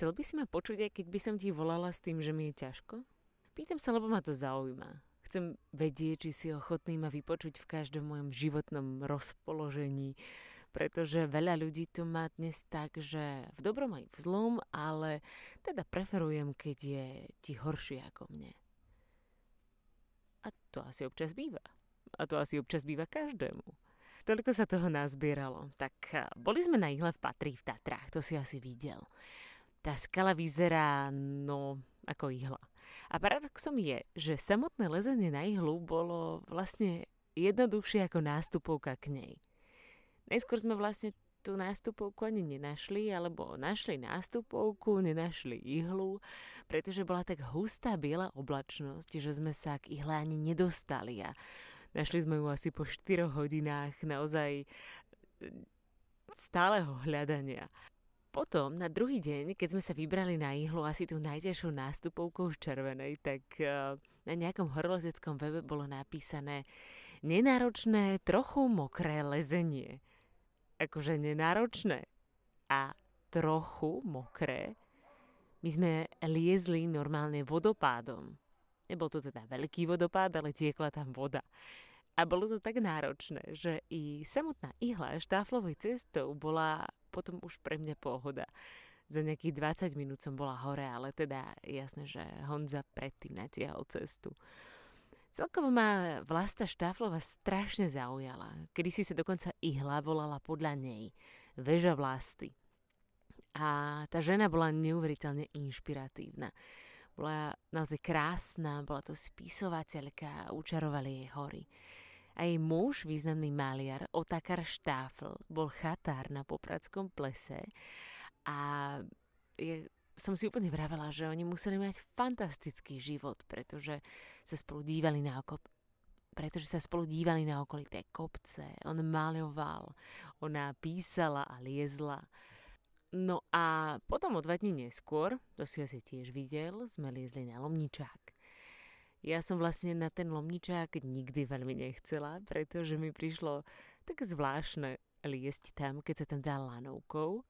Chcel by si ma počuť, aj keď by som ti volala s tým, že mi je ťažko? Pýtam sa, lebo ma to zaujíma. Chcem vedieť, či si ochotný ma vypočuť v každom mojom životnom rozpoložení, pretože veľa ľudí to má dnes tak, že v dobrom aj v zlom, ale teda preferujem, keď je ti horšie ako mne. A to asi občas býva. A to asi občas býva každému. Toľko sa toho nazbieralo. Tak boli sme na ihle v Patrí v Tatrách, to si asi videl. Tá skala vyzerá, no, ako ihla. A paradoxom je, že samotné lezenie na ihlu bolo vlastne jednoduchšie ako nástupovka k nej. Neskôr sme vlastne tú nástupovku ani nenašli, alebo našli nástupovku, nenašli ihlu, pretože bola tak hustá biela oblačnosť, že sme sa k ihle ani nedostali a našli sme ju asi po 4 hodinách naozaj stáleho hľadania. Potom, na druhý deň, keď sme sa vybrali na ihlu asi tú najťažšou nástupovkou z červenej, tak uh, na nejakom horolezeckom webe bolo napísané nenáročné, trochu mokré lezenie. Akože nenáročné a trochu mokré. My sme liezli normálne vodopádom. Nebol to teda veľký vodopád, ale tiekla tam voda. A bolo to tak náročné, že i samotná ihla štáflovej cestou bola potom už pre mňa pohoda. Za nejakých 20 minút som bola hore, ale teda jasné, že Honza predtým natiahol cestu. Celkovo ma Vlasta Štáflova strašne zaujala. Kedy si sa dokonca ihla volala podľa nej. Veža Vlasty. A tá žena bola neuveriteľne inšpiratívna. Bola naozaj krásna, bola to spisovateľka učarovali jej hory. A jej muž, významný maliar, Otakar Štáfl, bol chatár na Popradskom plese a je, som si úplne vravela, že oni museli mať fantastický život, pretože sa spolu dívali na okop, pretože sa spolu dívali na okolité kopce, on maľoval, ona písala a liezla. No a potom o dva dní neskôr, to si asi tiež videl, sme liezli na Lomničák. Ja som vlastne na ten lomničák nikdy veľmi nechcela, pretože mi prišlo tak zvláštne liesť tam, keď sa tam dá lanovkou.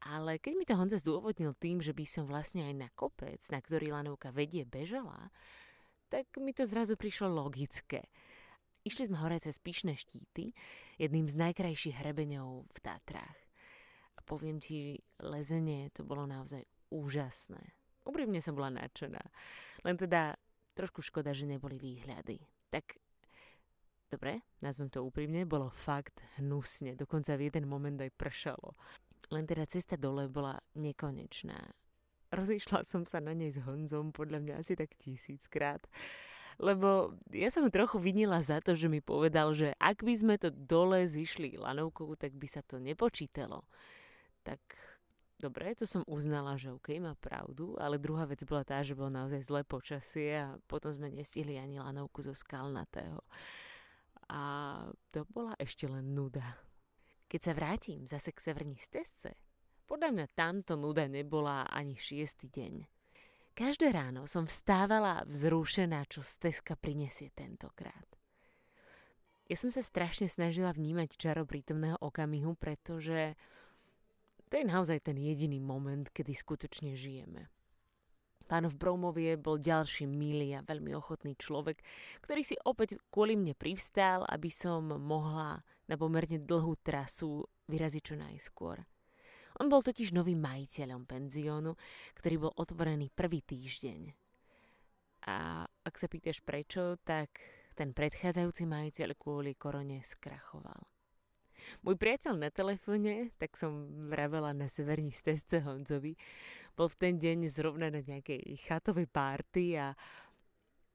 Ale keď mi to Honza zdôvodnil tým, že by som vlastne aj na kopec, na ktorý lanovka vedie, bežala, tak mi to zrazu prišlo logické. Išli sme hore cez Píšne štíty, jedným z najkrajších hrebeňov v Tatrách. A poviem ti, lezenie to bolo naozaj úžasné. Úprimne som bola nadšená. Len teda Trošku škoda, že neboli výhľady. Tak Dobre, nazvem to úprimne, bolo fakt hnusne, dokonca v jeden moment aj pršalo. Len teda cesta dole bola nekonečná. Rozišla som sa na nej s Honzom podľa mňa asi tak tisíckrát. Lebo ja som trochu vinila za to, že mi povedal, že ak by sme to dole zišli lanovkou, tak by sa to nepočítalo. Tak Dobre, to som uznala, že OK, má pravdu, ale druhá vec bola tá, že bolo naozaj zlé počasie a potom sme nestihli ani lanovku zo skalnatého. A to bola ešte len nuda. Keď sa vrátim zase k severní stezce, podľa mňa tamto nuda nebola ani šiestý deň. Každé ráno som vstávala vzrušená, čo stezka prinesie tentokrát. Ja som sa strašne snažila vnímať čaro prítomného okamihu, pretože to je naozaj ten jediný moment, kedy skutočne žijeme. Pán v Broumovie bol ďalší milý a veľmi ochotný človek, ktorý si opäť kvôli mne privstál, aby som mohla na pomerne dlhú trasu vyraziť čo najskôr. On bol totiž novým majiteľom penziónu, ktorý bol otvorený prvý týždeň. A ak sa pýtaš prečo, tak ten predchádzajúci majiteľ kvôli korone skrachoval. Môj priateľ na telefóne, tak som vravela na severní stezce Honzovi, bol v ten deň zrovna na nejakej chatovej párty a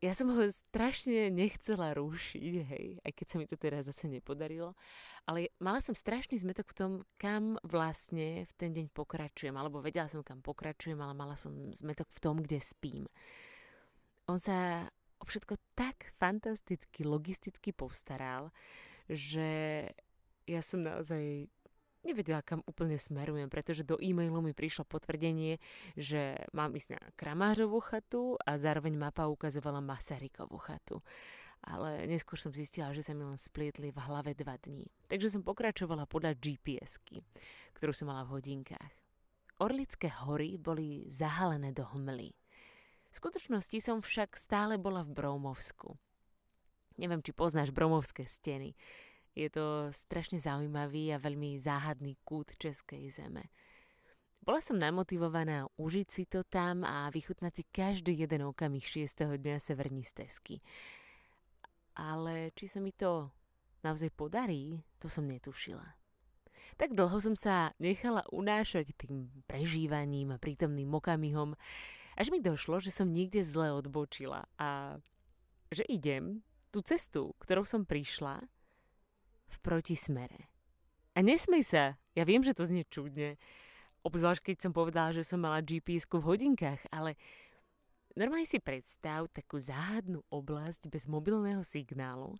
ja som ho strašne nechcela rušiť, hej, aj keď sa mi to teraz zase nepodarilo, ale mala som strašný zmetok v tom, kam vlastne v ten deň pokračujem, alebo vedela som, kam pokračujem, ale mala som zmetok v tom, kde spím. On sa o všetko tak fantasticky, logisticky postaral, že ja som naozaj nevedela, kam úplne smerujem, pretože do e-mailu mi prišlo potvrdenie, že mám ísť na Kramářovú chatu a zároveň mapa ukazovala Masarykovú chatu. Ale neskôr som zistila, že sa mi len splietli v hlave dva dní. Takže som pokračovala podľa GPS-ky, ktorú som mala v hodinkách. Orlické hory boli zahalené do hmly. V skutočnosti som však stále bola v Bromovsku. Neviem, či poznáš Bromovské steny. Je to strašne zaujímavý a veľmi záhadný kút Českej zeme. Bola som namotivovaná užiť si to tam a vychutnať si každý jeden okamih 6. dňa Severní stezky. Ale či sa mi to naozaj podarí, to som netušila. Tak dlho som sa nechala unášať tým prežívaním a prítomným okamihom, až mi došlo, že som niekde zle odbočila a že idem tú cestu, ktorou som prišla, v protismere. A nesmej sa, ja viem, že to znie čudne, obzvlášť keď som povedala, že som mala gps v hodinkách, ale normálne si predstav takú záhadnú oblasť bez mobilného signálu,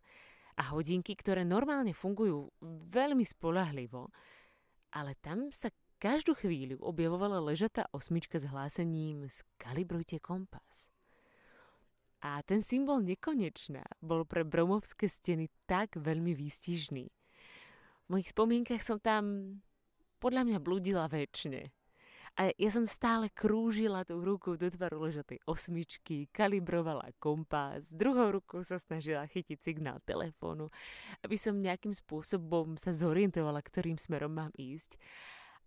a hodinky, ktoré normálne fungujú veľmi spolahlivo, ale tam sa každú chvíľu objavovala ležatá osmička s hlásením skalibrujte kompas. A ten symbol nekonečná bol pre bromovské steny tak veľmi výstižný. V mojich spomienkach som tam podľa mňa blúdila väčšine. A ja som stále krúžila tú ruku do tvaru ležatej osmičky, kalibrovala kompás, druhou rukou sa snažila chytiť signál telefónu, aby som nejakým spôsobom sa zorientovala, ktorým smerom mám ísť.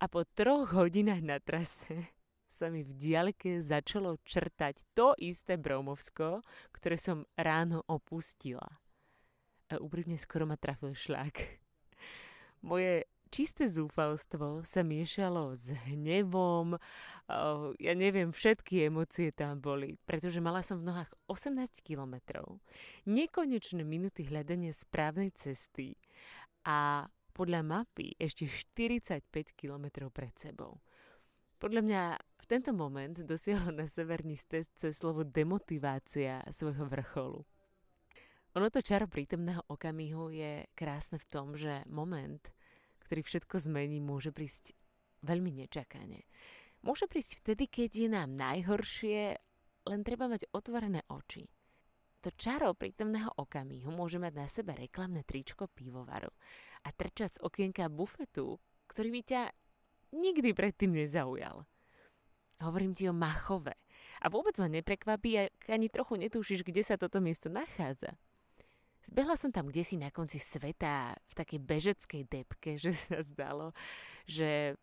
A po troch hodinách na trase sa mi v diaľke začalo črtať to isté Bromovsko, ktoré som ráno opustila. A úprimne skoro ma trafil šľak. Moje čisté zúfalstvo sa miešalo s hnevom, ja neviem, všetky emócie tam boli, pretože mala som v nohách 18 kilometrov, nekonečné minuty hľadania správnej cesty a podľa mapy ešte 45 kilometrov pred sebou. Podľa mňa tento moment dosiahlo na severní cez slovo demotivácia svojho vrcholu. Ono to čaro prítomného okamihu je krásne v tom, že moment, ktorý všetko zmení, môže prísť veľmi nečakane. Môže prísť vtedy, keď je nám najhoršie, len treba mať otvorené oči. To čaro prítomného okamihu môže mať na sebe reklamné tričko pivovaru a trčať z okienka bufetu, ktorý by ťa nikdy predtým nezaujal. Hovorím ti o Machove. A vôbec ma neprekvapí, ak ani trochu netušíš, kde sa toto miesto nachádza. Zbehla som tam kde si na konci sveta v takej bežeckej depke, že sa zdalo, že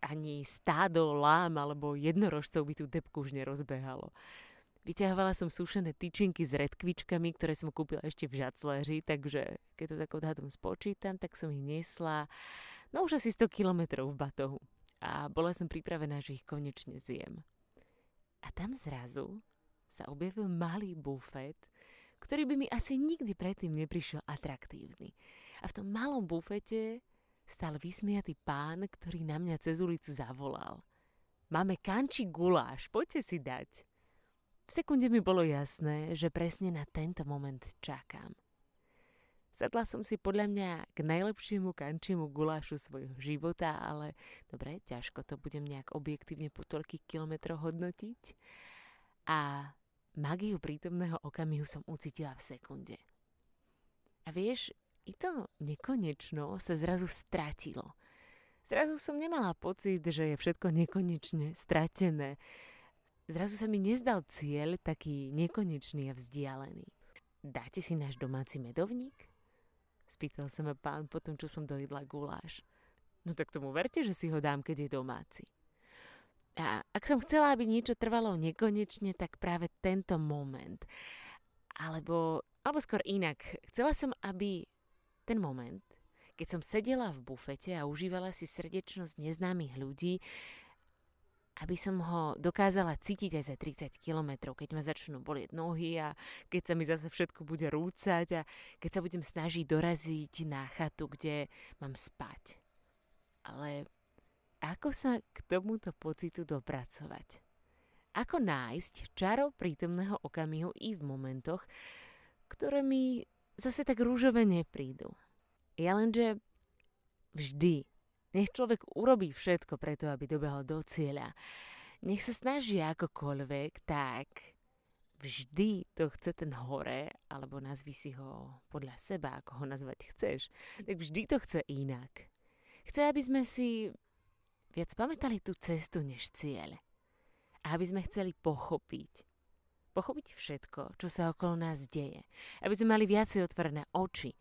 ani stádo lám alebo jednorožcov by tú depku už nerozbehalo. Vyťahovala som sušené tyčinky s redkvičkami, ktoré som kúpila ešte v žacléři, takže keď to tak odhadom spočítam, tak som ich nesla no už asi 100 kilometrov v batohu. A bola som pripravená, že ich konečne zjem. A tam zrazu sa objavil malý bufet, ktorý by mi asi nikdy predtým neprišiel atraktívny. A v tom malom bufete stál vysmiatý pán, ktorý na mňa cez ulicu zavolal. Máme kanči guláš, poďte si dať. V sekunde mi bolo jasné, že presne na tento moment čakám. Sadla som si podľa mňa k najlepšiemu kančiemu gulášu svojho života, ale dobre, ťažko to budem nejak objektívne po toľkých kilometroch hodnotiť. A Magiu prítomného okamihu som ucítila v sekunde. A vieš, i to nekonečno sa zrazu stratilo. Zrazu som nemala pocit, že je všetko nekonečne stratené. Zrazu sa mi nezdal cieľ taký nekonečný a vzdialený. Dáte si náš domáci medovník? Spýtal sa ma pán po tom, čo som dojedla guláš. No tak tomu verte, že si ho dám, keď je domáci. A ak som chcela, aby niečo trvalo nekonečne, tak práve tento moment. Alebo, alebo skôr inak. Chcela som, aby ten moment, keď som sedela v bufete a užívala si srdečnosť neznámych ľudí, aby som ho dokázala cítiť aj za 30 kilometrov, keď ma začnú bolieť nohy a keď sa mi zase všetko bude rúcať a keď sa budem snažiť doraziť na chatu, kde mám spať. Ale ako sa k tomuto pocitu dopracovať? Ako nájsť čaro prítomného okamihu i v momentoch, ktoré mi zase tak rúžové neprídu. Ja lenže vždy, nech človek urobí všetko preto, aby dobehol do cieľa. Nech sa snaží akokoľvek, tak vždy to chce ten hore, alebo nazvi si ho podľa seba, ako ho nazvať chceš, tak vždy to chce inak. Chce, aby sme si viac pamätali tú cestu než cieľ. A aby sme chceli pochopiť, pochopiť všetko, čo sa okolo nás deje. Aby sme mali viacej otvorené oči.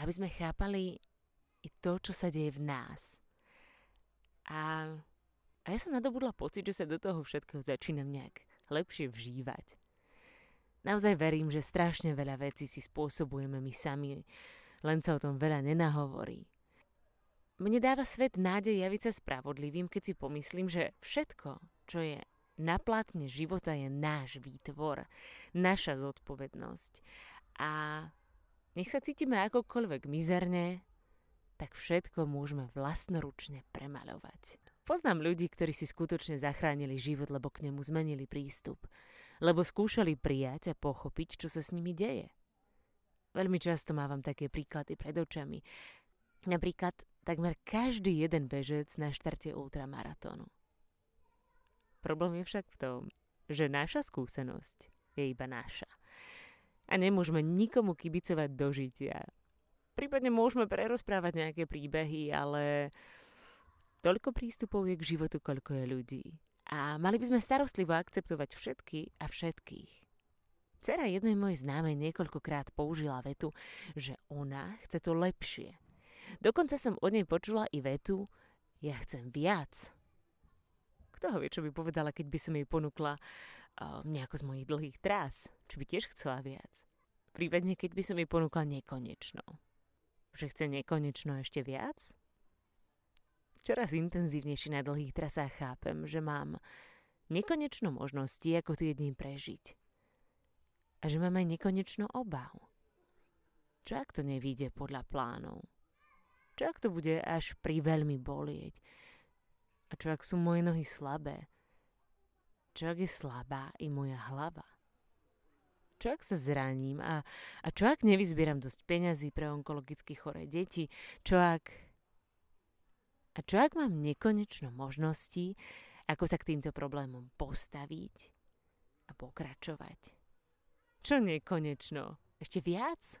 Aby sme chápali i to, čo sa deje v nás. A, a ja som nadobudla pocit, že sa do toho všetkého začínam nejak lepšie vžívať. Naozaj verím, že strašne veľa vecí si spôsobujeme my sami, len sa o tom veľa nenahovorí. Mne dáva svet nádej javiť sa spravodlivým, keď si pomyslím, že všetko, čo je na platne života, je náš výtvor, naša zodpovednosť. A nech sa cítime akokoľvek mizerne, tak všetko môžeme vlastnoručne premaľovať. Poznám ľudí, ktorí si skutočne zachránili život, lebo k nemu zmenili prístup. Lebo skúšali prijať a pochopiť, čo sa s nimi deje. Veľmi často mávam také príklady pred očami. Napríklad takmer každý jeden bežec na štarte ultramaratónu. Problém je však v tom, že naša skúsenosť je iba naša. A nemôžeme nikomu kibicovať do žitia. Prípadne môžeme prerozprávať nejaké príbehy, ale toľko prístupov je k životu, koľko je ľudí. A mali by sme starostlivo akceptovať všetky a všetkých. Cera jednej mojej známej niekoľkokrát použila vetu, že ona chce to lepšie – Dokonca som od nej počula i vetu, ja chcem viac. Kto ho vie, čo by povedala, keď by som jej ponúkla uh, nejako z mojich dlhých trás? Či by tiež chcela viac? Prípadne, keď by som jej ponúkla nekonečno. Že chce nekonečno ešte viac? Čoraz intenzívnejšie na dlhých trasách chápem, že mám nekonečno možnosti, ako tie dní prežiť. A že mám aj nekonečno obav. Čo ak to nevíde podľa plánov? Čo ak to bude až pri veľmi bolieť? A čo ak sú moje nohy slabé? Čo ak je slabá i moja hlava? Čo ak sa zraním a, a čo ak nevyzbieram dosť peňazí pre onkologicky choré deti? Čo ak... A čo ak mám nekonečno možností, ako sa k týmto problémom postaviť a pokračovať? Čo nekonečno? Ešte viac?